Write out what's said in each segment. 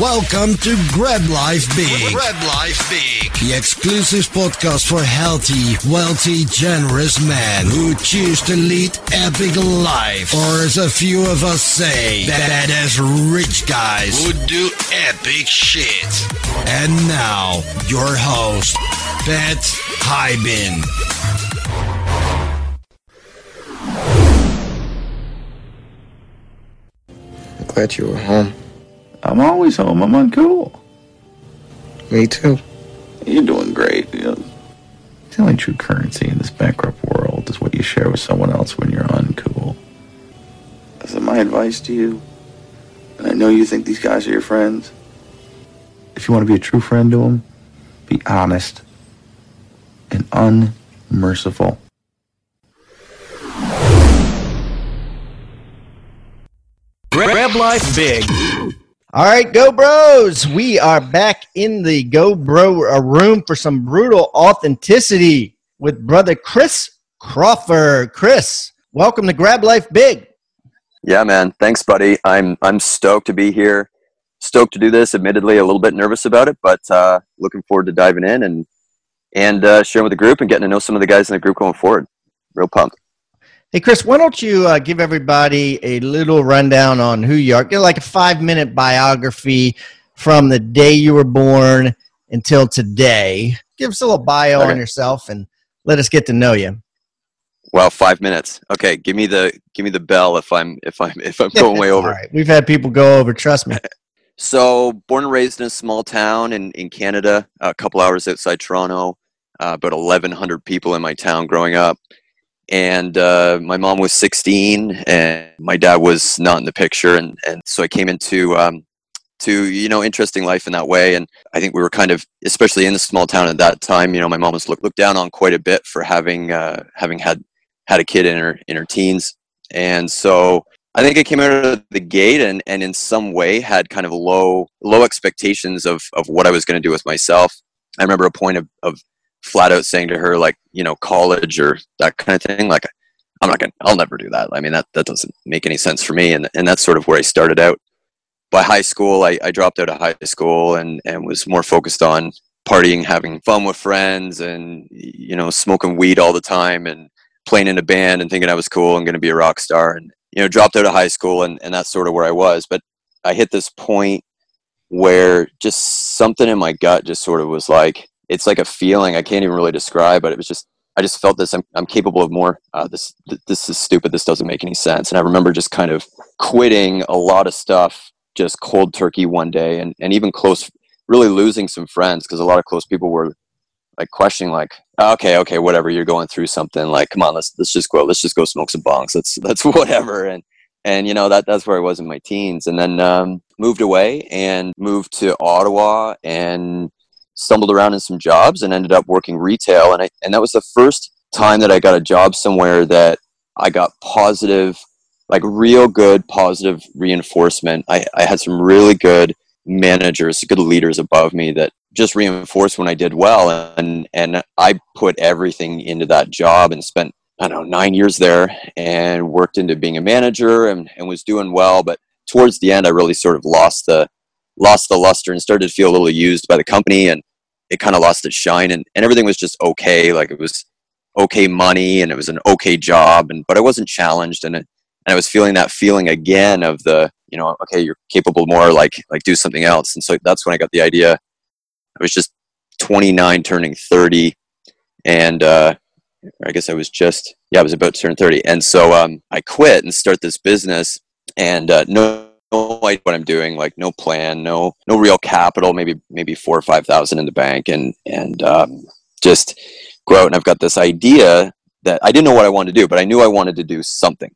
Welcome to Grab Life Big. Grab Life Big. The exclusive podcast for healthy, wealthy, generous men who choose to lead epic life. Or as a few of us say, that as rich guys Who do epic shit. And now, your host, Pat Hiban. Glad you were home. I'm always home. I'm uncool. Me too. You're doing great. You know, the only true currency in this bankrupt world is what you share with someone else when you're uncool. So my advice to you, and I know you think these guys are your friends. If you want to be a true friend to them, be honest and unmerciful. Grab Life Big. All right, Go Bros. We are back in the Go Bro uh, room for some brutal authenticity with brother Chris Crawford. Chris, welcome to Grab Life Big. Yeah, man. Thanks, buddy. I'm I'm stoked to be here. Stoked to do this. Admittedly, a little bit nervous about it, but uh, looking forward to diving in and and uh, sharing with the group and getting to know some of the guys in the group going forward. Real pumped. Hey, Chris, why don't you uh, give everybody a little rundown on who you are? Get like a five minute biography from the day you were born until today. Give us a little bio Okay. on yourself and let us get to know you. Well, five minutes. Okay, give me the give me the bell if I'm if I'm if I'm going way over. right, we've had people go over. Trust me. So, born and raised in a small town in, in Canada, a couple hours outside Toronto, uh, about 1,100 people in my town growing up. And uh, my mom was 16, and my dad was not in the picture. And, and so I came into, um, to, you know, interesting life in that way. And I think we were kind of, especially in the small town at that time, you know, my mom was looked, looked down on quite a bit for having, uh, having had, had a kid in her, in her teens. And so I think I came out of the gate and, and in some way had kind of low low expectations of, of what I was going to do with myself. I remember a point of, of flat out saying to her like you know college or that kind of thing like I'm not gonna I'll never do that. I mean that that doesn't make any sense for me and and that's sort of where I started out. By high school I, I dropped out of high school and, and was more focused on partying, having fun with friends and you know smoking weed all the time and playing in a band and thinking I was cool and to be a rock star and you know dropped out of high school and, and that's sort of where i was but i hit this point where just something in my gut just sort of was like it's like a feeling i can't even really describe but it was just i just felt this i'm, I'm capable of more uh, this th- this is stupid this doesn't make any sense. And i remember just kind of quitting a lot of stuff just cold turkey one day and, and even close really losing some friends because a lot of close people were like questioning like okay okay whatever you're going through something like come on let's let's just go let's just go smoke some bongs that's that's whatever. And and you know that that's where I was in my teens. And then um, moved away and moved to Ottawa and stumbled around in some jobs and ended up working retail. And I and that was the first time that I got a job somewhere that I got positive like real good positive reinforcement. I, I had some really good managers good leaders above me that just reinforced when I did well. And and I put everything into that job and spent I don't know nine years there and worked into being a manager and, and was doing well. But towards the end I really sort of lost the lost the luster and started to feel a little used by the company and it kind of lost its shine and, and everything was just okay. Like it was okay money and it was an okay job and but I wasn't challenged and it, and I was feeling that feeling again of the you know okay you're capable more like like do something else. And so that's when I got the idea. I was just 29 turning 30 and uh I guess I was just yeah I was about to turn 30 and so um I quit and start this business and uh no no idea what I'm doing like no plan no no real capital maybe maybe four or five thousand in the bank and and um just go out and I've got this idea that I didn't know what I wanted to do but I knew I wanted to do something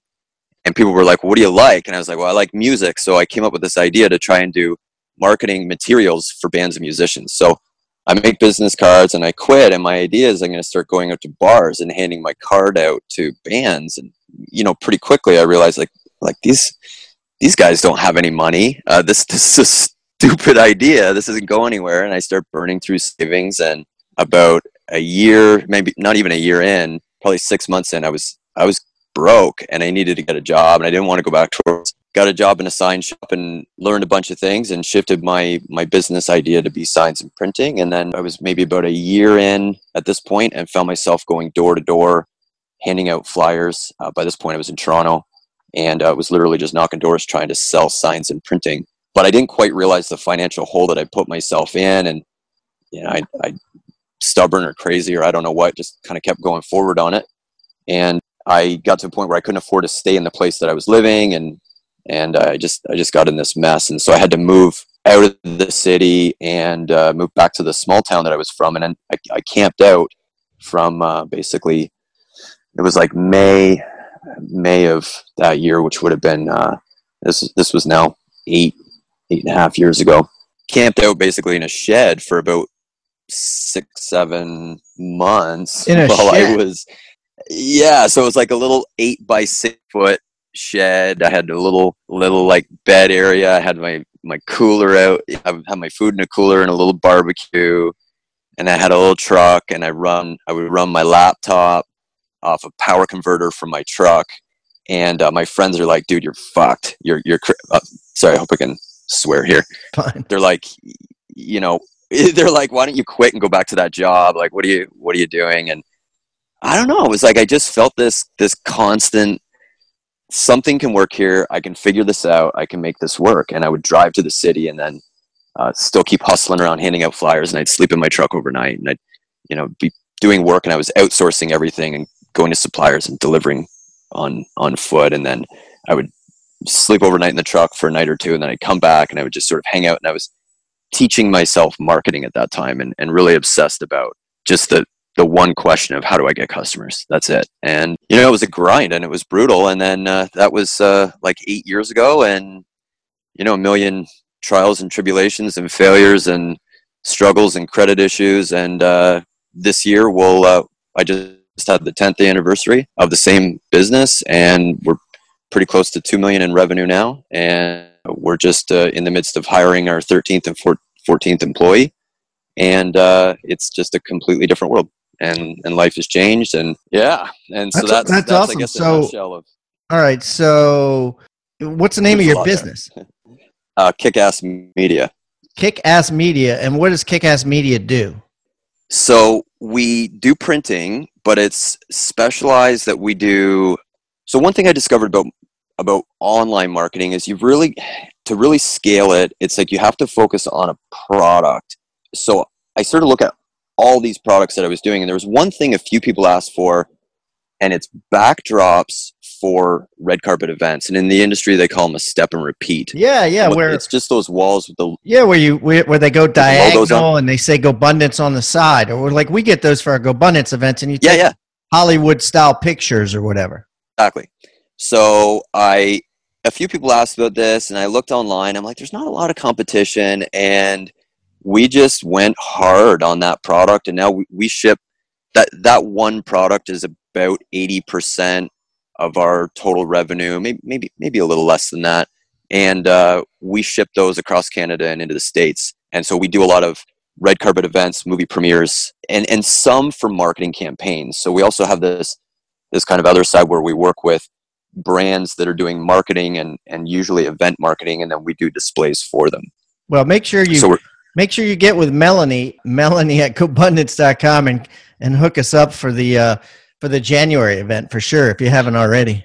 and people were like what do you like and I was like well I like music so I came up with this idea to try and do marketing materials for bands and musicians. So I make business cards and I quit. And my idea is I'm going to start going out to bars and handing my card out to bands. And you know, pretty quickly I realized like like these these guys don't have any money. Uh, this this is a stupid idea. This isn't go anywhere. And I start burning through savings. And about a year, maybe not even a year in, probably six months in, I was I was broke and I needed to get a job and I didn't want to go back towards got a job in a sign shop and learned a bunch of things and shifted my my business idea to be signs and printing and then i was maybe about a year in at this point and found myself going door to door handing out flyers uh, by this point i was in toronto and i uh, was literally just knocking doors trying to sell signs and printing. But i didn't quite realize the financial hole that i put myself in and you know i, I stubborn or crazy or i don't know what just kind of kept going forward on it. And I got to a point where I couldn't afford to stay in the place that I was living, and and I just I just got in this mess, and so I had to move out of the city and uh, move back to the small town that I was from, and then I, I camped out from uh, basically it was like May May of that year, which would have been uh, this this was now eight eight and a half years ago. Camped out basically in a shed for about six seven months In a while shed? I was yeah, so it was like a little eight by six foot shed. I had a little little like bed area. I had my my cooler out. I had my food in a cooler and a little barbecue, and I had a little truck. And I run. I would run my laptop off a power converter from my truck. And uh, my friends are like, "Dude, you're fucked. You're you're." Cr- uh, sorry, I hope I can swear here Fine. they're like you know they're like why don't you quit and go back to that job like what are you what are you doing and i don't know it was like i just felt this this constant something can work here i can figure this out i can make this work and i would drive to the city and then uh, still keep hustling around handing out flyers and i'd sleep in my truck overnight and i'd you know be doing work and i was outsourcing everything and going to suppliers and delivering on on foot. And then i would sleep overnight in the truck for a night or two and then I'd come back and I would just sort of hang out. And I was teaching myself marketing at that time and, and really obsessed about just the the one question of how do I get customers? That's it. And you know it was a grind and it was brutal. And then uh, that was uh, like eight years ago and you know a million trials and tribulations and failures and struggles and credit issues. And uh, this year we'll uh, I just had the 10th anniversary of the same business and we're pretty close to 2 million in revenue now and we're just uh, in the midst of hiring our 13th and 14th employee and uh, it's just a completely different world and and life has changed and yeah and so That's- that's that's that's, I awesome. guess So- of All right. So, what's the name of your business? uh, kick-ass media Kick Ass Media. And what does Kick Ass Media do? So we do printing, but it's specialized that we do. So one thing I discovered about about online marketing is you really to really scale it. It's like you have to focus on a product. So I sort of look at all these products that I was doing, and there was one thing a few people asked for, and it's backdrops for red carpet events. And in the industry, they call them a step and repeat. Yeah, yeah. Where it's just those walls with the yeah, where you where, where they go diagonal and they say GoBundance on the side, or like we get those for our GoBundance events, and you yeah take yeah Hollywood style pictures or whatever. Exactly. So I a few people asked about this and I looked online. I'm like, there's not a lot of competition and we just went hard on that product and now we, we ship that that one product is about 80% of our total revenue, maybe maybe maybe a little less than that. And uh, we ship those across Canada and into the States. And so we do a lot of red carpet events, movie premieres, and, and some for marketing campaigns. So we also have this this kind of other side where we work with brands that are doing marketing and, and usually event marketing and then we do displays for them Well, make sure you so make sure you get with Melanie, Melanie at GoBundance.com and and hook us up for the uh, for the January event for sure if you haven't already.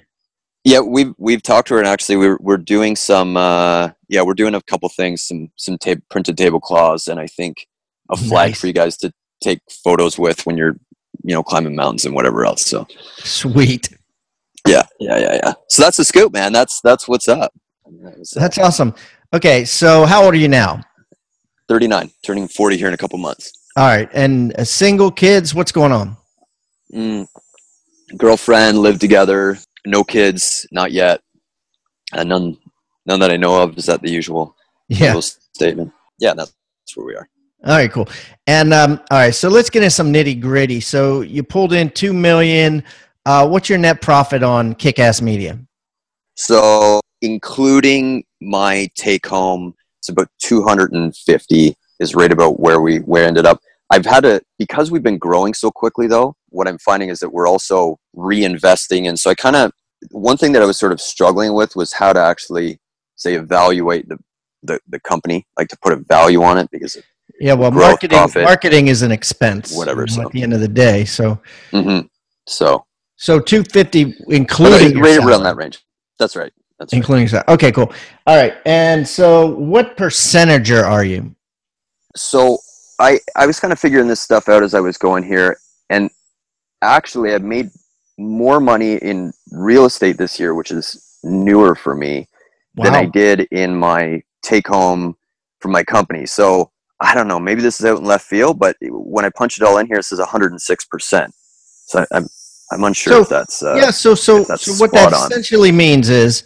yeah we've we've talked to her and actually we're, we're doing some uh, yeah we're doing a couple things some some tape, printed tablecloths and i think a flag Nice. for you guys to take photos with when you're you know climbing mountains and whatever else so Sweet. yeah yeah yeah yeah so that's the scoop man that's that's what's up That's awesome. Okay, so how old are you now? 39 turning 40 here in a couple months All right, and uh, single kids. What's going on? Mm. Girlfriend, live together, no kids, not yet. and none, none that I know of. Is that the usual, Yeah. usual statement? Yeah, that's, that's where we are. All right, cool. And um, all right, so let's get into some nitty gritty. So you pulled in two million. Uh, what's your net profit on Kick Ass Media? So, including my take home, it's about 250 is right about where we where ended up. I've had a because we've been growing so quickly though. What I'm finding is that we're also reinvesting, and so I kind of one thing that I was sort of struggling with was how to actually say evaluate the the, the company, like to put a value on it because Yeah, well, Growth, marketing profit. marketing is an expense. Whatever, you know, so. At the end of the day, so hmm so so two fifty including your right around that range. That's right. That's right. including salary. Okay, cool. All right, and so what percentager are you? so I I was kind of figuring this stuff out as I was going here, and actually I've made more money in real estate this year, which is newer for me than I did in my take home from my company. So I don't know, maybe this is out in left field, but when I punch it all in here, it says 106 percent. So I, I'm I'm unsure So, if that's uh, yeah, so so so what that on. essentially means is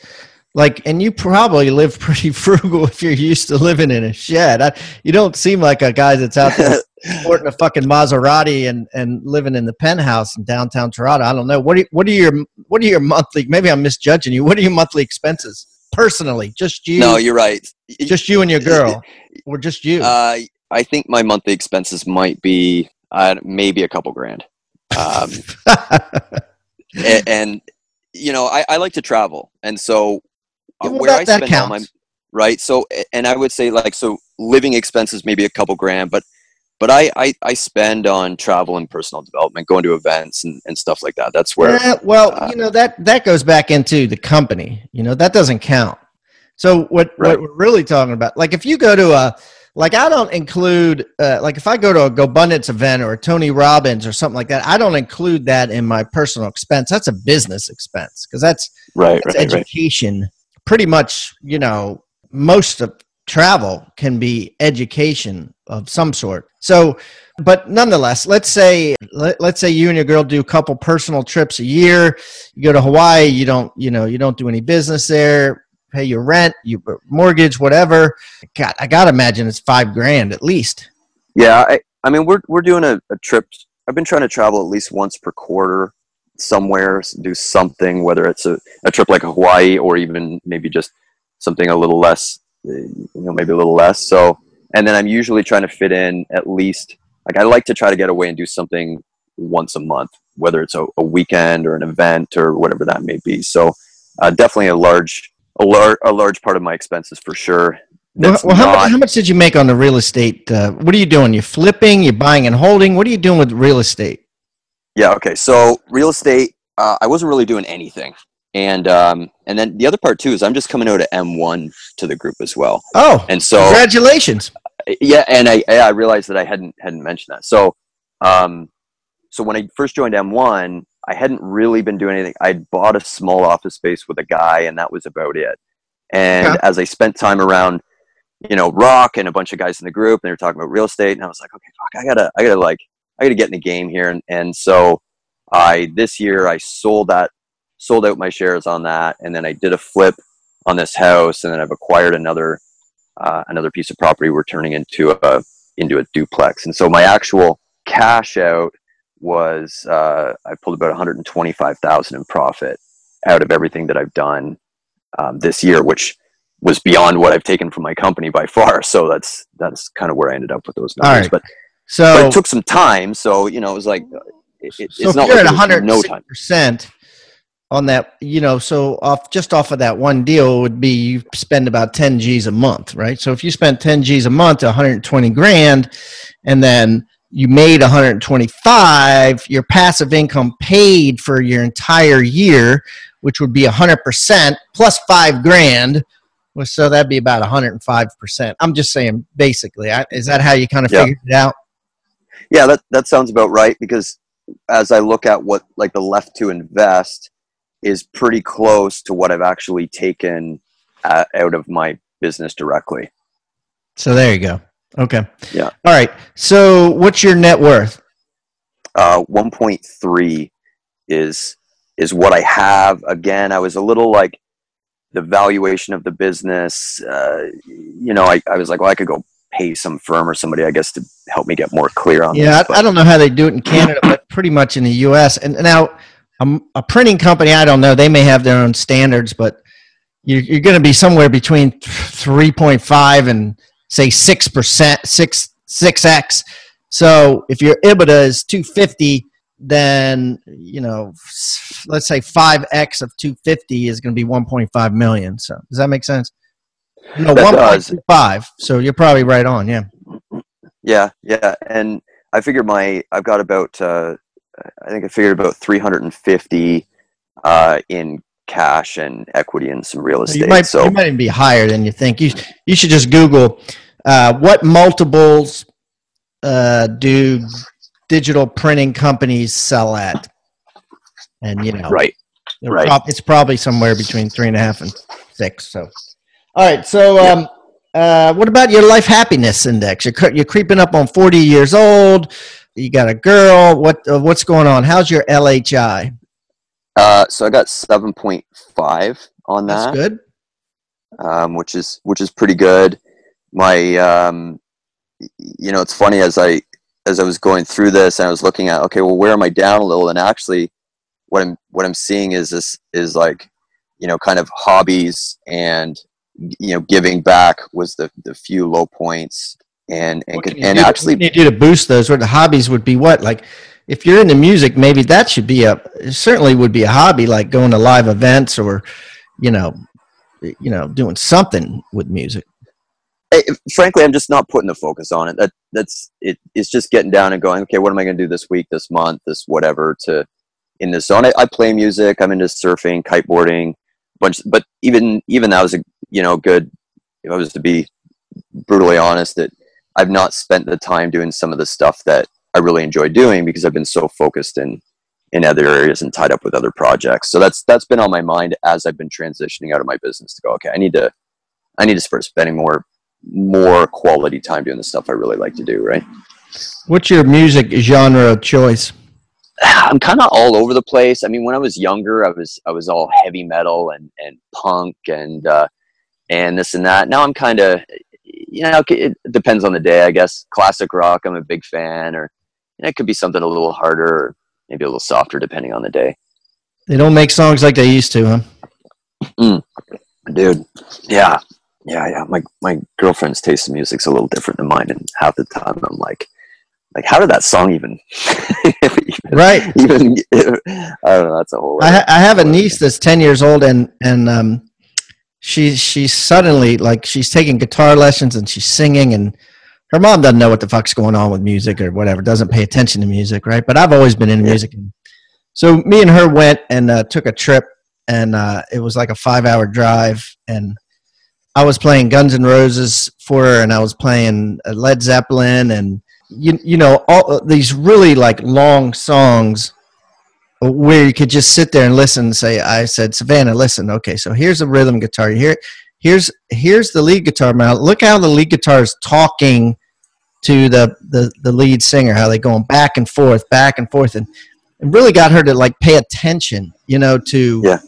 like and you probably live pretty frugal if you're used to living in a shed. I, you don't seem like a guy that's out there sporting a fucking Maserati and, and living in the penthouse in downtown Toronto. I don't know. What are, what are your what are your monthly maybe I'm misjudging you. What are your monthly expenses? Personally, just you no, you're right. just you and your girl. Or just you. Uh, I think my monthly expenses might be uh, maybe a couple grand. Um, and, and you know I, I like to travel and so well, where that- i spend all my right so and i would say like so living expenses maybe a couple grand but but i i, I spend on travel and personal development going to events and, and stuff like that that's where Yeah, well, uh, you know that that goes back into the company. You know that doesn't count. So what Right. what we're really talking about, like if you go to a like I don't include uh, like if I go to a GoBundance event or a Tony Robbins or something like that, I don't include that in my personal expense. That's a business expense because that's right that's right right education. Pretty much, you know, most of travel can be education of some sort. So, but nonetheless, let's say let, let's say you and your girl do a couple personal trips a year. You go to Hawaii. You don't, you know, you don't do any business there. Pay your rent, your mortgage, whatever. God, I gotta imagine it's five grand at least. yeah i i mean we're we're doing a, a trip i've been trying to travel at least once per quarter somewhere do something whether it's a, a trip like hawaii or even maybe just something a little less uh, you know maybe a little less so and then i'm usually trying to fit in at least like i like to try to get away and do something once a month whether it's a, a weekend or an event or whatever that may be so uh, definitely a large a, lar- a large part of my expenses for sure Well, well how, much, how much did you make on the real estate? Uh, what are you doing? You're flipping, you're buying and holding. What are you doing with real estate? Yeah. Okay. So real estate, uh, I wasn't really doing anything, and um, and then the other part too is I'm just coming out of M1 to the group as well, Oh, and so congratulations! yeah, and I I realized that I hadn't hadn't mentioned that. So um, so when I first joined M1, I hadn't really been doing anything. I'd bought a small office space with a guy, and that was about it. And Okay. as I spent time around, you know, Rock and a bunch of guys in the group, and they were talking about real estate, and I was like, okay, fuck, I gotta, I gotta like, I gotta get in the game here. And and so I this year I sold that, sold out my shares on that, and then I did a flip on this house, and then I've acquired another uh, another piece of property we're turning into a into a duplex. And so my actual cash out was uh, I pulled about 125,000 in profit out of everything that I've done um, this year, which was beyond what I've taken from my company by far. So that's that's kind of where I ended up with those numbers. right. But, So, but it took some time. So you know, it was like uh, it, it- so it's not you're like at no time. 106% on that, you know, so off just off of that one deal would be you spend about 10 G's a month, right? So if you spent 10 G's a month, 120 grand, and then you made 125, your passive income paid for your entire year, which would be 100% plus five grand. Well, So that'd be about 105%. I'm just saying, basically. Is that how you kind of Yeah. figured it out? Yeah, that that sounds about right because as I look at what like the left to invest is pretty close to what I've actually taken uh, out of my business directly. So there you go. Okay. Yeah. All right. So what's your net worth? Uh, 1.3 is is what I have. Again, I was a little like the valuation of the business. Uh, you know, I, I was like, well, I could go pay some firm or somebody, I guess, to help me get more clear on Yeah, this. I, I don't know how they do it in Canada, but pretty much in the U.S. And now, um, a printing company, I don't know. They may have their own standards, but you're, you're going to be somewhere between three point five and say six percent, six six x. So if your EBITDA is two fifty, then you know, let's say five x of two fifty is going to be one point five million. So does that make sense? No, one point five. So you're probably right on. Yeah. Yeah, yeah, and I figure my I've got about uh, I think I figured about 350 uh, in cash and equity and some real estate. You might so you might even be higher than you think. You you should just Google uh, what multiples uh, do digital printing companies sell at, and you know, right, right. prob- it's probably somewhere between three and a half and six. So, all right. So, um, uh, what about your life happiness index? You're you're creeping up on forty years old. You got a girl. What uh, what's going on? How's your LHI? uh, so I got 7.5 on That's that. good. um, which is which is pretty good. My, um, you know, it's funny as I as I was going through this and I was looking at, okay, well, where am I down a little? And actually, what I'm what I'm seeing is this is like, you know, kind of hobbies and you know, giving back was the the few low points and and What can you and do actually what can you do to boost those? What the hobbies would be? What like if you're into music, maybe that should be a certainly would be a hobby, like going to live events or you know, you know, doing something with music. frankly, I'm just not putting the focus on it. That that's it. It's just getting down and going. Okay, what am I going to do this week, this month, this whatever to in this zone? I, I play music. I'm into surfing, kiteboarding, bunch. But even even that was a you know good. If I was to be brutally honest, that I've not spent the time doing some of the stuff that I really enjoy doing because I've been so focused in in other areas and tied up with other projects. So that's that's been on my mind as I've been transitioning out of my business to go. Okay, I need to I need to start spending more more quality time doing the stuff I really like to do, right? What's your music genre of choice? I'm kind of all over the place. I mean, when I was younger, I was I was all heavy metal and and punk and uh, and this and that. Now I'm kind of you know it depends on the day, I guess. Classic rock, I'm a big fan, or it could be something a little harder, or maybe a little softer, depending on the day. They don't make songs like they used to, huh? Dude, yeah, yeah, yeah. My my girlfriend's taste in music's a little different than mine, and half the time I'm like, like, how did that song even, even Right. even I don't know. That's a whole. I, ha- I have a niece that's 10 years old and and um she she's suddenly like she's taking guitar lessons and she's singing and her mom doesn't know what the fuck's going on with music or whatever doesn't pay attention to music right? But i've always been into music. So me and her went and uh, took a trip and uh, it was like a five hour drive and i was playing guns N' roses for her and i was playing uh, led zeppelin and you, you know all uh, these really like long songs where you could just sit there and listen and say i said savannah listen okay so here's a rhythm guitar. Here here's here's the lead guitar. Now look how the lead guitar is talking to the the, the lead singer how they going back and forth back and forth and it really got her to like pay attention you know to Yeah.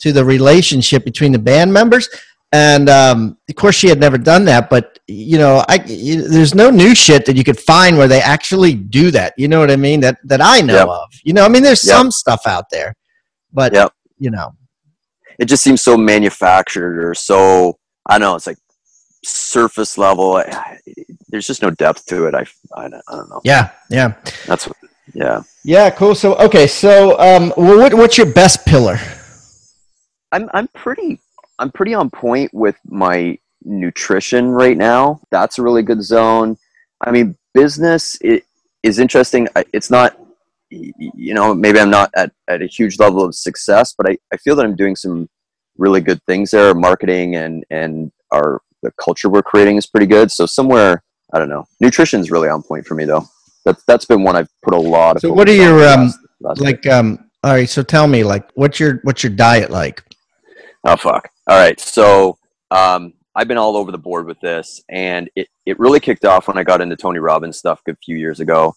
to the relationship between the band members and um, of course she had never done that but you know i you, there's no new shit that you could find where they actually do that you know what i mean that that i know Yep. of you know i mean there's Yep. some stuff out there but Yep. you know It just seems so manufactured or so. I don't know. It's like surface level. I- There's just no depth to it. I I don't, I don't know. yeah yeah That's what. Yeah. yeah cool so okay so um what, what's your best pillar I'm I'm pretty I'm pretty on point with my nutrition right now. That's a really good zone. I mean, business it is interesting. It's not you know maybe I'm not at, at a huge level of success, but I, I feel that I'm doing some really good things there. Marketing and and our the culture we're creating is pretty good. So somewhere I don't know. Nutrition's really on point for me though. That's that's been one I've put a lot of. So what are your, um, last- like um all right so tell me like what's your what's your diet like Oh fuck. All right. So um, I've been all over the board with this, and it, it really kicked off when I got into Tony Robbins stuff a few years ago,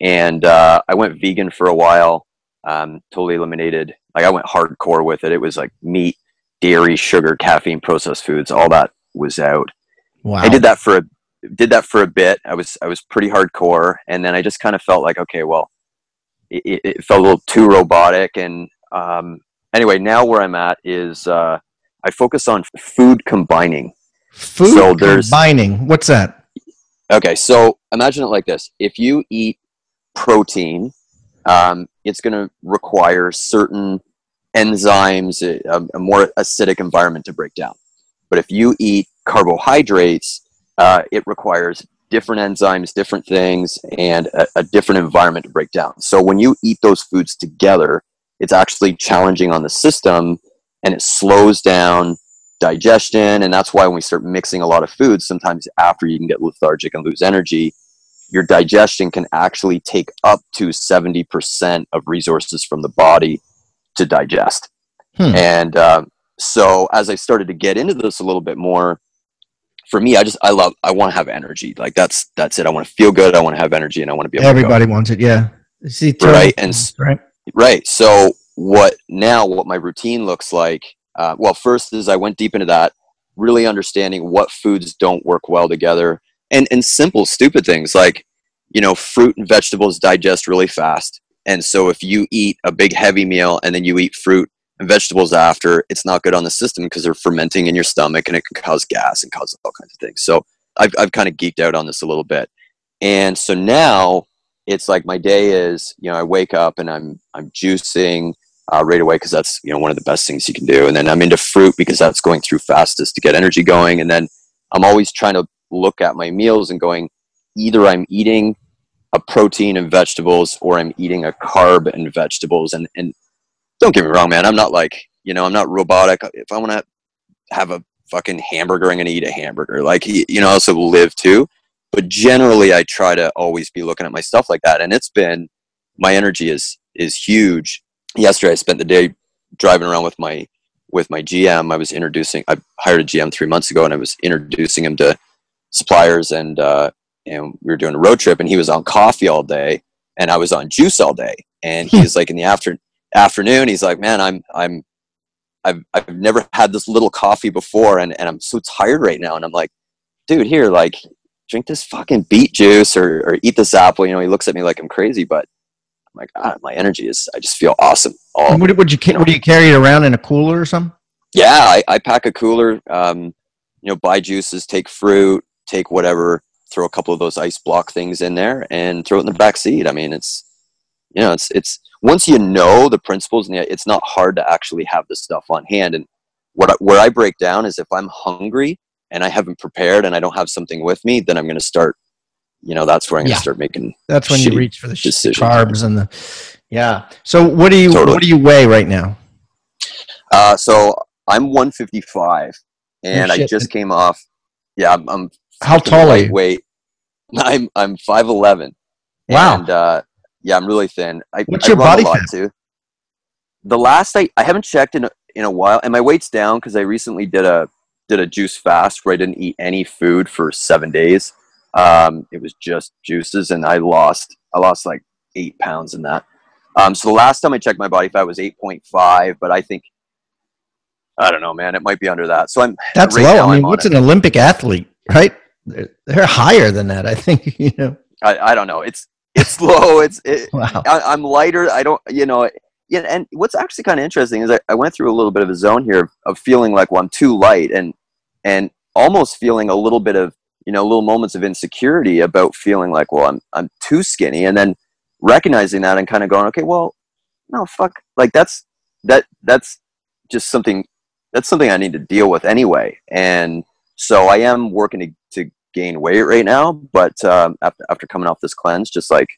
and uh, I went vegan for a while. Um, totally eliminated. Like I went hardcore with it. It was like meat, dairy, sugar, caffeine, processed foods. All that was out. wow I did that for a did that for a bit. I was I was pretty hardcore, and then I just kind of felt like okay, well, it, it- it felt a little too robotic. And um, anyway, now where I'm at is uh, I focus on food combining. food so combining what's that Okay, so imagine it like this: if you eat protein, um, it's going to require certain enzymes, a, a, more acidic environment to break down. But if you eat carbohydrates, uh, it requires different enzymes, different things, and a, a different environment to break down. So when you eat those foods together, it's actually challenging on the system and it slows down digestion. And that's why when we start mixing a lot of foods, sometimes after you can get lethargic and lose energy, your digestion can actually take up to 70% of resources from the body to digest. Hmm. And uh, so as I started to get into this a little bit more, for me, I just I love I want to have energy. Like that's that's it. I want to feel good. I want to have energy, and I want to be. Everybody wants it. Yeah. See, right and right. Right. So what now? What my routine looks like? Uh, well, first is I went deep into that, really understanding what foods don't work well together, and and simple, stupid things like, you know, fruit and vegetables digest really fast, and so if you eat a big heavy meal and then you eat fruit and vegetables after, it's not good on the system because they're fermenting in your stomach and it can cause gas and cause all kinds of things. So I've I've kind of geeked out on this a little bit, and so now it's like my day is you know I wake up and I'm I'm juicing uh, right away because that's you know one of the best things you can do, and then I'm into fruit because that's going through fastest to get energy going, and then I'm always trying to look at my meals and going either I'm eating a protein and vegetables or I'm eating a carb and vegetables. And and don't get me wrong man I'm not like you know I'm not robotic. If I want to have a fucking hamburger I'm going to eat a hamburger. Like you know I also live too. But generally I try to always be looking at my stuff like that. And it's been my energy is is huge yesterday I spent the day driving around with my with my GM I was introducing I hired a GM 3 months ago and I was introducing him to suppliers and uh, and we were doing a road trip and he was on coffee all day and I was on juice all day. And he's like in the after afternoon he's like man I'm I'm I've I've never had this little coffee before and, and I'm so tired right now. And I'm like dude here like drink this fucking beet juice or, or eat this apple. You know he looks at me like I'm crazy but like God, my energy is I just feel awesome all, would, would you, you know, would you carry it around in a cooler or something yeah I, I pack a cooler um, you know buy juices take fruit take whatever throw a couple of those ice block things in there and throw it in the back seat. I mean, it's you know, it's it's once you know the principles, and it's not hard to actually have this stuff on hand. And what where I break down is if I'm hungry and I haven't prepared and I don't have something with me, then I'm going to start. You know, that's where I'm going to start making. That's when you reach for the decisions. carbs and the. Yeah. So what do you totally. what do you weigh right now? Uh, so I'm 155, and oh, I just came off. Yeah, I'm, I'm how tall are you? Weight. I'm I'm five eleven. Wow. And uh, yeah, I'm really thin. I, What's I your body fat? Too. The last I I haven't checked in a, in a while, and my weight's down because I recently did a did a juice fast where I didn't eat any food for seven days. Um, it was just juices, and I lost I lost like eight pounds in that. Um, so the last time I checked my body fat was eight point five, but I think I don't know, man. It might be under that. So I'm that's right low. I mean, what's an Olympic athlete, right? they're, higher than that. I think you know. I, I don't know. It's it's low. It's it, wow. I, am lighter. I don't you know. Yeah, and what's actually kind of interesting is I, I went through a little bit of a zone here of, of feeling like well I'm too light and and almost feeling a little bit of you know little moments of insecurity about feeling like well I'm I'm too skinny and then recognizing that and kind of going okay well no fuck like that's that that's just something that's something I need to deal with anyway and so I am working to, to gain weight right now, but um, after, after coming off this cleanse, just like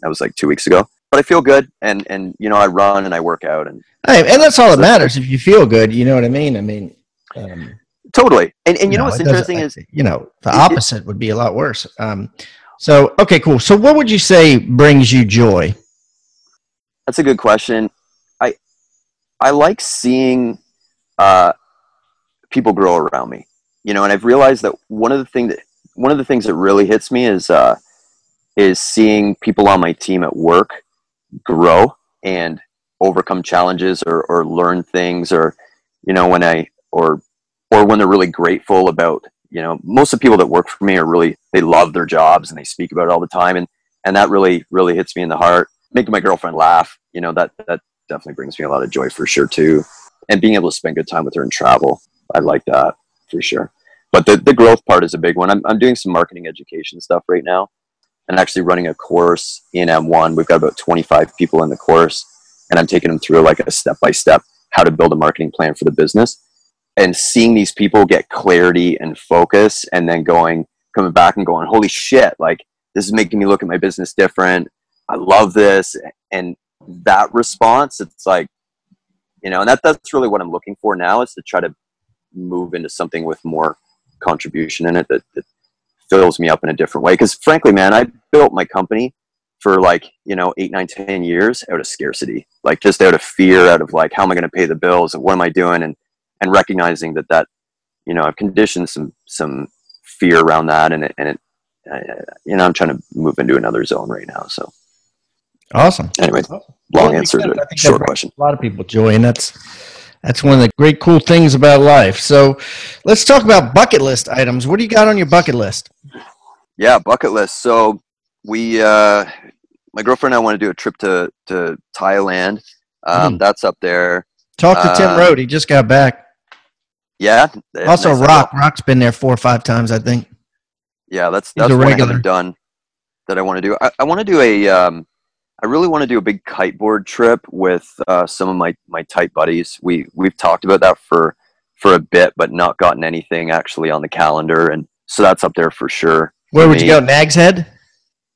that was like two weeks ago. But I feel good, and and you know I run and I work out, and hey, and that's all that matters. If you feel good, you know what I mean. I mean, um, totally. And and you, know, know what's interesting is you know the opposite it, would be a lot worse. Um, so okay, cool. So what would you say brings you joy? That's a good question. I I like seeing uh, people grow around me you know, and I've realized that one of the things that one of the things that really hits me is uh, is seeing people on my team at work grow and overcome challenges or, or learn things or you know when I or or when they're really grateful about you know most of the people that work for me are really they love their jobs and they speak about it all the time and and that really really hits me in the heart making my girlfriend laugh you know that that definitely brings me a lot of joy for sure too and being able to spend good time with her and travel i like that for sure. But the, the growth part is a big one. I'm, I'm doing some marketing education stuff right now. and actually running a course in M1. We've got about 25 people in the course, and I'm taking them through like a step by step how to build a marketing plan for the business. And seeing these people get clarity and focus, and then going, coming back and going, holy shit, like this is making me look at my business different. I love this. And that response, it's like, you know, and that, that's really what I'm looking for now is to try to move into something with more contribution in it that, that fills me up in a different way. Because frankly, man, I built my company for like you know eight, nine, ten years out of scarcity, like just out of fear, out of like how am I going to pay the bills, and what am I doing, and and recognizing that that you know I've conditioned some some fear around that, and it and it uh, you know I'm trying to move into another zone right now. So awesome. Anyway, Well, long it answer to sense. I a think short question. A lot of people joy, and that's that's one of the great cool things about life. So let's talk about bucket list items. What do you got on your bucket list? Yeah, bucket list. So we, uh, my girlfriend and I want to do a trip to to Thailand. Um, Hmm. That's up there. Talk to Tim Uh, Road. He just got back. Yeah. Also, nice. Rock. Rock's been there four or five times, I think. Yeah, that's He's that's a regular. done that I want to do. I, I want to do a. Um, I really want to do a big kiteboard trip with uh, some of my my tight buddies. We we've talked about that for for a bit, but not gotten anything actually on the calendar, and so that's up there for sure. Where for would you go? Nags Head?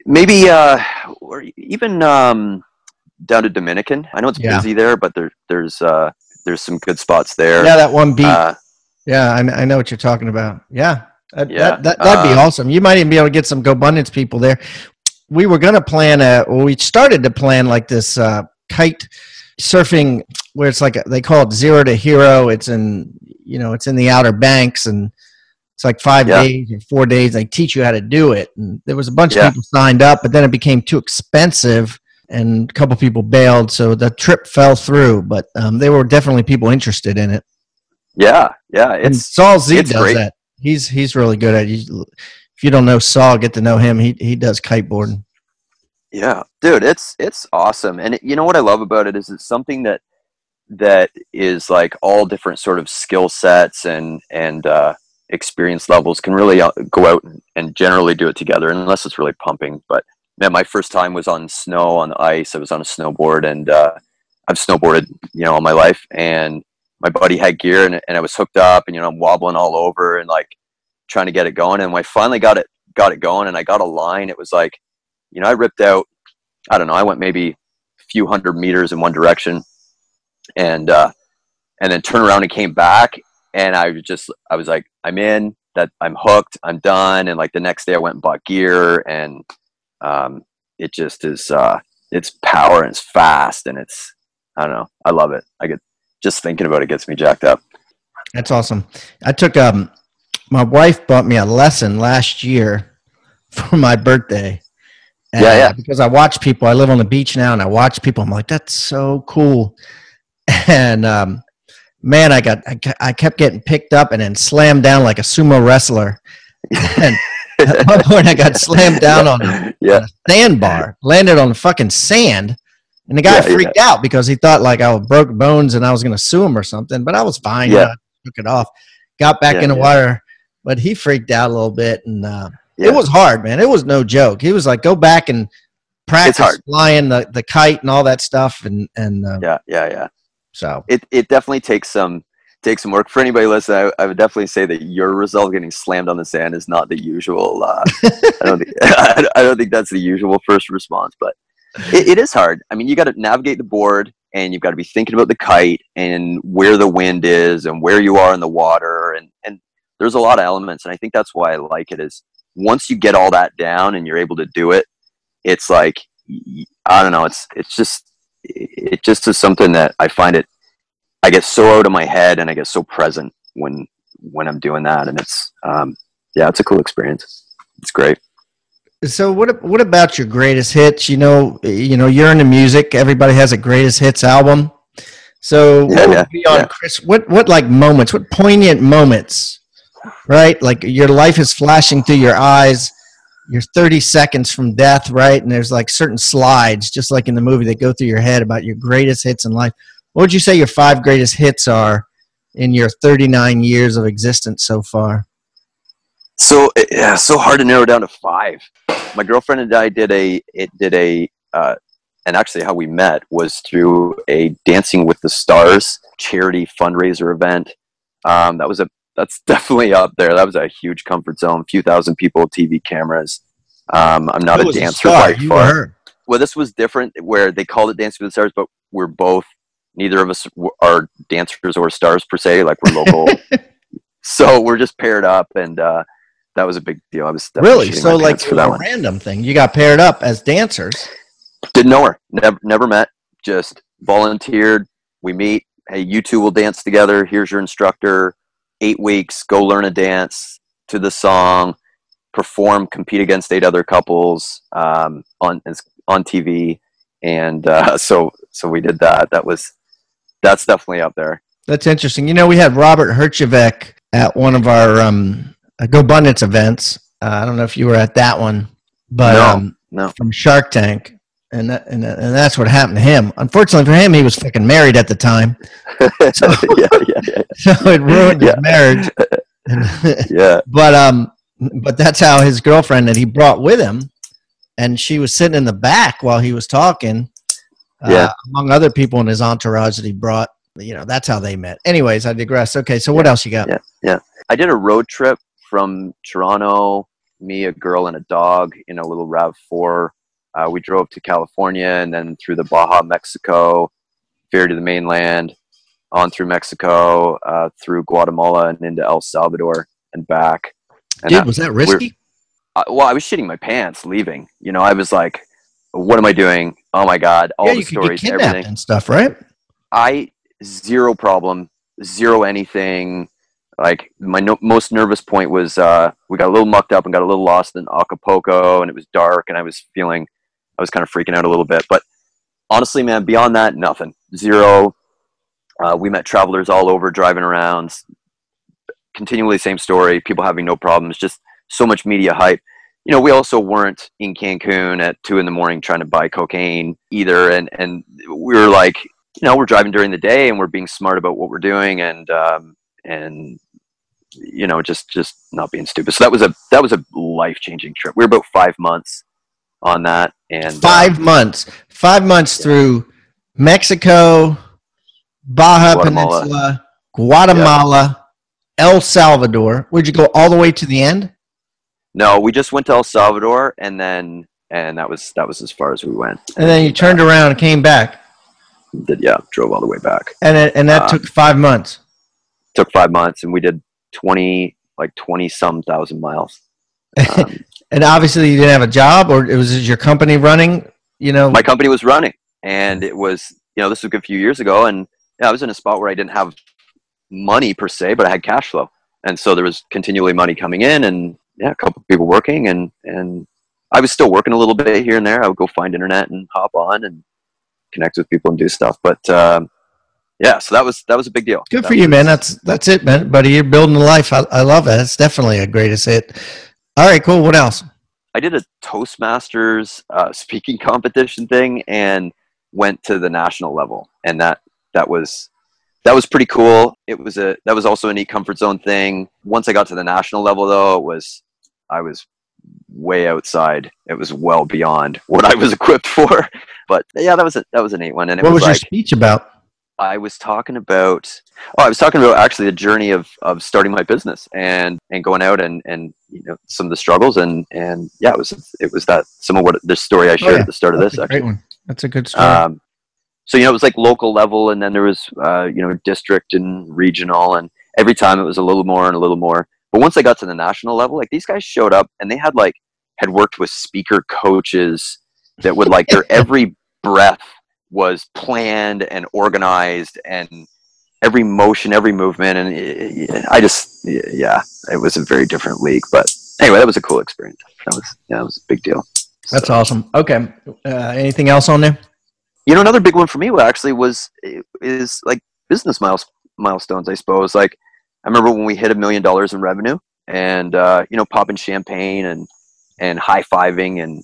Maybe uh, or even um, down to Dominican. I know it's Yeah. busy there, but there there's uh, there's some good spots there. Yeah, that one beat. Uh, yeah, I, I know what you're talking about. Yeah, that, Yeah, that, that, that'd be uh, awesome. You might even be able to get some GoBundance people there. We were going to plan a, well, we started to plan like this uh, kite surfing where it's like, a, they call it zero to hero. It's in, you know, it's in the Outer Banks and it's like five Yeah. days or four days. They teach you how to do it. And there was a bunch Yeah. of people signed up, but then it became too expensive and a couple people bailed. So the trip fell through, but um, there were definitely people interested in it. yeah, yeah. And Saul Z it's does great. that. He's he's really good at it. If you don't know Saul, get to know him. He he does kiteboarding. Yeah, dude, it's it's awesome, and it, you know what I love about it is it's something that that is like all different sort of skill sets and and uh, experience levels can really uh, go out and, and generally do it together, unless it's really pumping. But man, my first time was on snow on the ice. I was on a snowboard, and uh, I've snowboarded you know all my life, and my buddy had gear, and, and I was hooked up, and you know I'm wobbling all over and like trying to get it going, and when I finally got it got it going, and I got a line, it was like you know, I ripped out, I don't know, I went maybe a few hundred meters in one direction and, uh, and then turned around and came back. And I was just, I was like, I'm in that I'm hooked, I'm done. And like the next day I went and bought gear and, um, it just is, uh, it's power and it's fast and it's, I don't know. I love it. I get just thinking about it gets me jacked up. That's awesome. I took um my wife bought me a lesson last year for my birthday. And, Yeah, yeah. Because I watch people. I live on the beach now, and I watch people. I'm like, that's so cool. And um, man, I got I, I kept getting picked up and then slammed down like a sumo wrestler. and at one point, I got slammed down on a yeah. sandbar, landed on the fucking sand, and the guy Yeah, freaked out because he thought like I broke bones and I was going to sue him or something. But I was fine. Yeah. Yeah, took it off, got back Yeah, in the yeah. water, but he freaked out a little bit, and uh, Yeah. it was hard, man. It was no joke. He was like, "Go back and practice flying the, the kite and all that stuff," and and uh, Yeah. Yeah. Yeah. so it, it definitely takes some takes some work for anybody listening. I, I would definitely say that your result getting slammed on the sand is not the usual. Uh, I don't think I don't think that's the usual first response, but it, it is hard. I mean, you got to navigate the board, and you've got to be thinking about the kite and where the wind is and where you are in the water, and and there's a lot of elements, and I think that's why I like it. Is once you get all that down and you're able to do it, it's like I don't know. It's it's just it just is something that I find it I get so out of my head and I get so present when when I'm doing that, and it's um, yeah, it's a cool experience. It's great. So what what about your greatest hits? You know, you know, you're into music. Everybody has a greatest hits album. So Yeah, what yeah, on yeah. Chris? What what like moments? What poignant moments? Right, like your life is flashing through your eyes. You're 30 seconds from death, right? And there's like certain slides, just like in the movie, that go through your head about your greatest hits in life. What would you say your five greatest hits are in your 39 years of existence so far? So yeah, so hard to narrow down to five. My girlfriend and I did a it did a uh, and actually how we met was through a Dancing with the Stars charity fundraiser event. Um, that was a that's definitely up there. That was a huge comfort zone. A few thousand people, TV cameras. Um, I'm not a dancer star? by You far. Well, this was different where they called it Dancing with the Stars, but we're both neither of us are dancers or stars per se. Like we're local, so we're just paired up, and uh, that was a big deal. I was Really? So like for that a one. random thing. You got paired up as dancers. Didn't know her. Never, never met. Just volunteered. We meet. Hey, you two will dance together. Here's your instructor. Eight weeks. Go learn a dance to the song. Perform. Compete against eight other couples um, on on TV. And uh, so so we did that. That was that's definitely up there. That's interesting. You know, we had Robert Herjavec at one of our um, GoBundance events. Uh, I don't know if you were at that one, but No, um, no. from Shark Tank, and that, and and that's what happened to him. Unfortunately for him, he was fucking married at the time, yeah, yeah, yeah, so it ruined his marriage. yeah. but um, but that's how his girlfriend that he brought with him, and she was sitting in the back while he was talking. Uh, Yeah. among other people in his entourage that he brought. You know, that's how they met. Anyways, I digress. Okay, so what else you got? Yeah, Yeah. I did a road trip from Toronto, me, a girl, and a dog in a little RAV4. Uh, we drove to California and then through the Baja, Mexico, ferry to the mainland, on through Mexico, uh, through Guatemala, and into El Salvador and back. And Dude, that- was that risky? uh, well, I was shitting my pants leaving. You know, I was like, "What am I doing? Oh my god!" All yeah, the you could get stories, everything. and stuff, right? I zero problem, zero anything. Like my no- most nervous point was uh, we got a little mucked up and got a little lost in Acapulco, and it was dark, and I was feeling, I was kind of freaking out a little bit. But honestly, man, beyond that, nothing, zero. Uh, we met travelers all over driving around, continually same story. People having no problems, just so much media hype. You know, we also weren't in Cancun at two in the morning trying to buy cocaine either, and and we were like, you know we're driving during the day and we're being smart about what we're doing and um, and you know just just not being stupid so that was a that was a life changing trip we were about five months on that and uh, Five months. Five months through Mexico, Baja Guatemala. Peninsula, Guatemala, El Salvador. Would you go all the way to the end? no we just went to el salvador and then and that was that was as far as we went And then you turned around and came back, did yeah drove all the way back and it, and that Uh, took five months. took five months and we did 20 like 20 some thousand miles. Um, And obviously, you didn't have a job, or it was your company running. You know, my company was running and it was you know this was a good few years ago and yeah, i was in a spot where i didn't have money per se but i had cash flow. And so there was continually money coming in and yeah a couple people working and and i was still working a little bit here and there. I would go find internet and hop on and connect with people and do stuff. But um, yeah so that was that was a big deal good That for you, was- man. That's that's it, man. Buddy, you're building a life. I, I love it. It's definitely a greatest hit. All right, cool. What else? I did a Toastmasters uh, speaking competition thing and went to the national level, and that that was that was pretty cool. It was a that was also a neat comfort zone thing. Once I got to the national level, though, it was I was way outside. It was well beyond what I was equipped for. But yeah, that was a that was a neat one, and What was, was your like speech about? I was talking about oh I was talking about actually the journey of of starting my business and and going out and and you know some of the struggles and and yeah it was it was that some of what the story I shared Oh, yeah. at the start of this a actually great one. That's a good story. um, so you know it was like local level and then there was uh, you know district and regional and every time it was a little more and a little more but once I got to the national level like these guys showed up and they had like had worked with speaker coaches that would like their every breath was planned and organized and every motion every movement and it, it- i just yeah it was a very different league but anyway that was a cool experience that was yeah that was a big deal That's awesome. Okay. Uh, anything else on there? you know another big one for me actually was is like business miles, milestones i suppose like i remember when we hit a million dollars in revenue and uh, you know popping champagne and and high-fiving and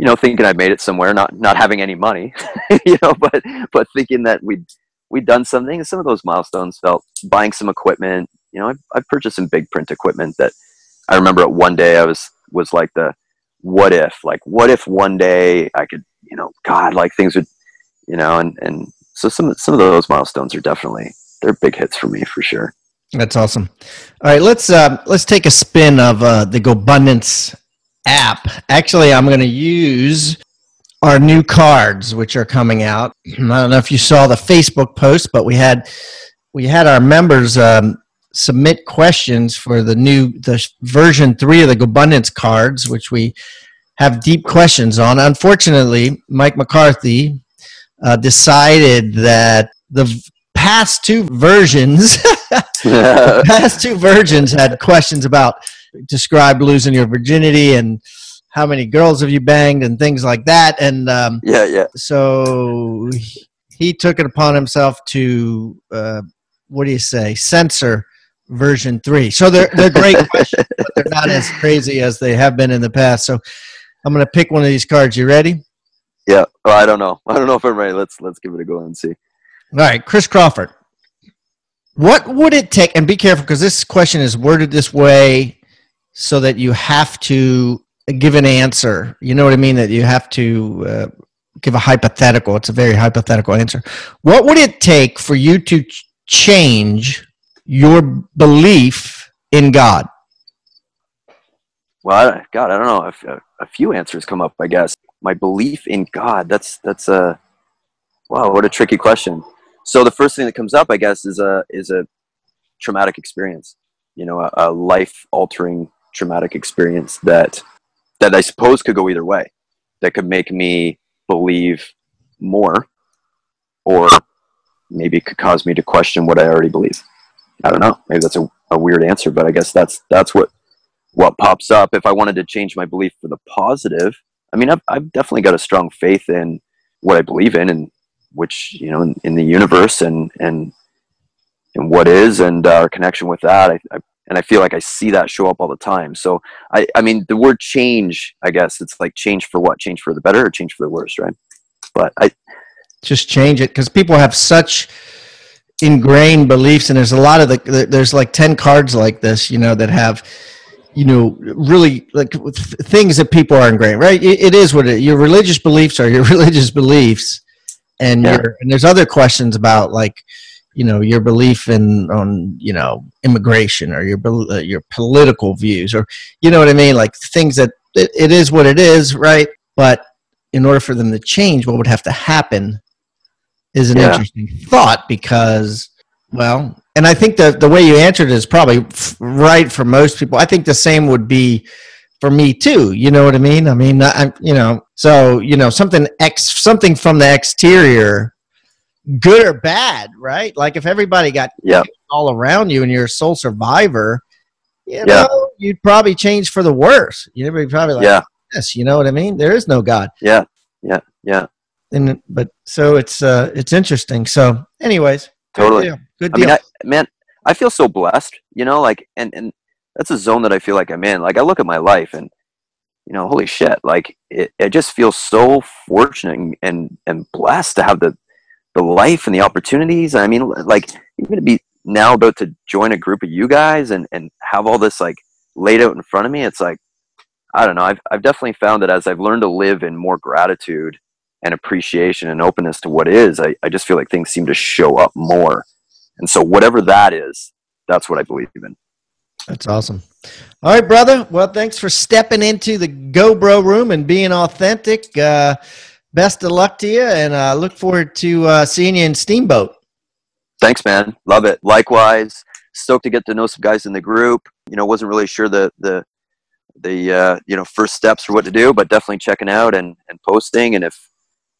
you know thinking i made it somewhere not not having any money you know but but thinking that we'd we'd done something and some of those milestones felt buying some equipment you know i, I purchased some big print equipment that i remember at one day i was was like the what if like what if one day I could you know God like things would you know and and so some some of those milestones are definitely they're big hits for me for sure. That's awesome. All right, let's uh, let's take a spin of uh, the GoBundance app. Actually, I'm going to use our new cards, which are coming out. I don't know if you saw the Facebook post, but we had we had our members um, submit questions for the new the version three of the GoBundance cards, which we have deep questions on. Unfortunately, Mike McCarthy uh, decided that the past two versions the past two versions had questions about describe losing your virginity and how many girls have you banged and things like that and um, yeah, yeah. so he, he took it upon himself to uh, what do you say censor version three so they're, they're great questions but they're not as crazy as they have been in the past so i'm going to pick one of these cards you ready Yeah. Oh, I don't know. I don't know if I'm ready. Let's let's give it a go and see. All right, Chris Crawford. What would it take? And be careful because this question is worded this way so that you have to give an answer. You know what I mean? That you have to uh, give a hypothetical. It's a very hypothetical answer. What would it take for you to ch- change your belief in God? Well, I, God, I don't know. A, a few answers come up, I guess. My belief in God. That's that's a wow. What a tricky question. So the first thing that comes up, I guess, is a is a traumatic experience. You know, a, a life altering traumatic experience that that I suppose could go either way. That could make me believe more, or maybe it could cause me to question what I already believe. I don't know. Maybe that's a, a weird answer, but I guess that's that's what what pops up. If I wanted to change my belief for the positive, I mean, I've, I've definitely got a strong faith in what I believe in, and which you know, in, in the universe and and and what is, and our connection with that. I, I and I feel like I see that show up all the time. So I, I mean, the word change, I guess it's like change for what? Change for the better or change for the worse, right? But I, just change it because people have such ingrained beliefs and there's a lot of the there's like 10 cards like this you know that have you know really like th- things that people are ingrained right it, it is what it your religious beliefs are your religious beliefs and Yeah. your and there's other questions about like you know your belief in on you know immigration or your uh, your political views or you know what i mean? Like things that it, it is what it is right? But in order for them to change what would have to happen is an Yeah. interesting thought because well and i think the the way you answered it is probably f- right for most people. I think the same would be for me too you know what i mean? I mean i you know so you know something ex something from the exterior good or bad right like if everybody got Yeah. all around you and you're a sole survivor you Yeah. know you'd probably change for the worse you'd be probably like yeah, yes you know what i mean there is no god yeah, yeah, yeah, and but so it's uh it's interesting so anyways good totally. deal. good I deal mean, I, man, I feel so blessed, you know, like, and, and that's a zone that I feel like I'm in. Like, I look at my life and, you know, holy shit, like, it, it just feels so fortunate and, and blessed to have the, the life and the opportunities. I mean, like, even to be now about to join a group of you guys and, and have all this, like, laid out in front of me, it's like, I don't know. I've, I've definitely found that as I've learned to live in more gratitude and appreciation and openness to what is, I, I just feel like things seem to show up more. And so, whatever that is, that's what I believe in. That's awesome. All right, brother. Well, thanks for stepping into the GoBro room and being authentic. Uh, best of luck to you, and I uh, look forward to uh, seeing you in Steamboat. Thanks, man. Love it. Likewise, stoked to get to know some guys in the group. You know, wasn't really sure the the the uh, you know first steps for what to do, but definitely checking out and and posting. And if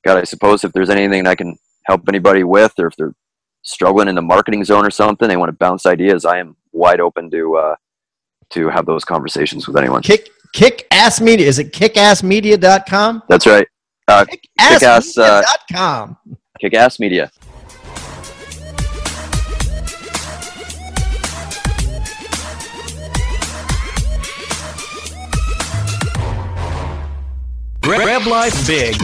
God, I suppose if there's anything I can help anybody with, or if they're struggling in the marketing zone or something, they want to bounce ideas, I am wide open to uh, to have those conversations with anyone. Kick Kick Ass Media. Is it kickassmedia.com? That's right. Uh, Kick-Ass, uh, Kickassmedia.com. Kick Ass Media. Grab Life Big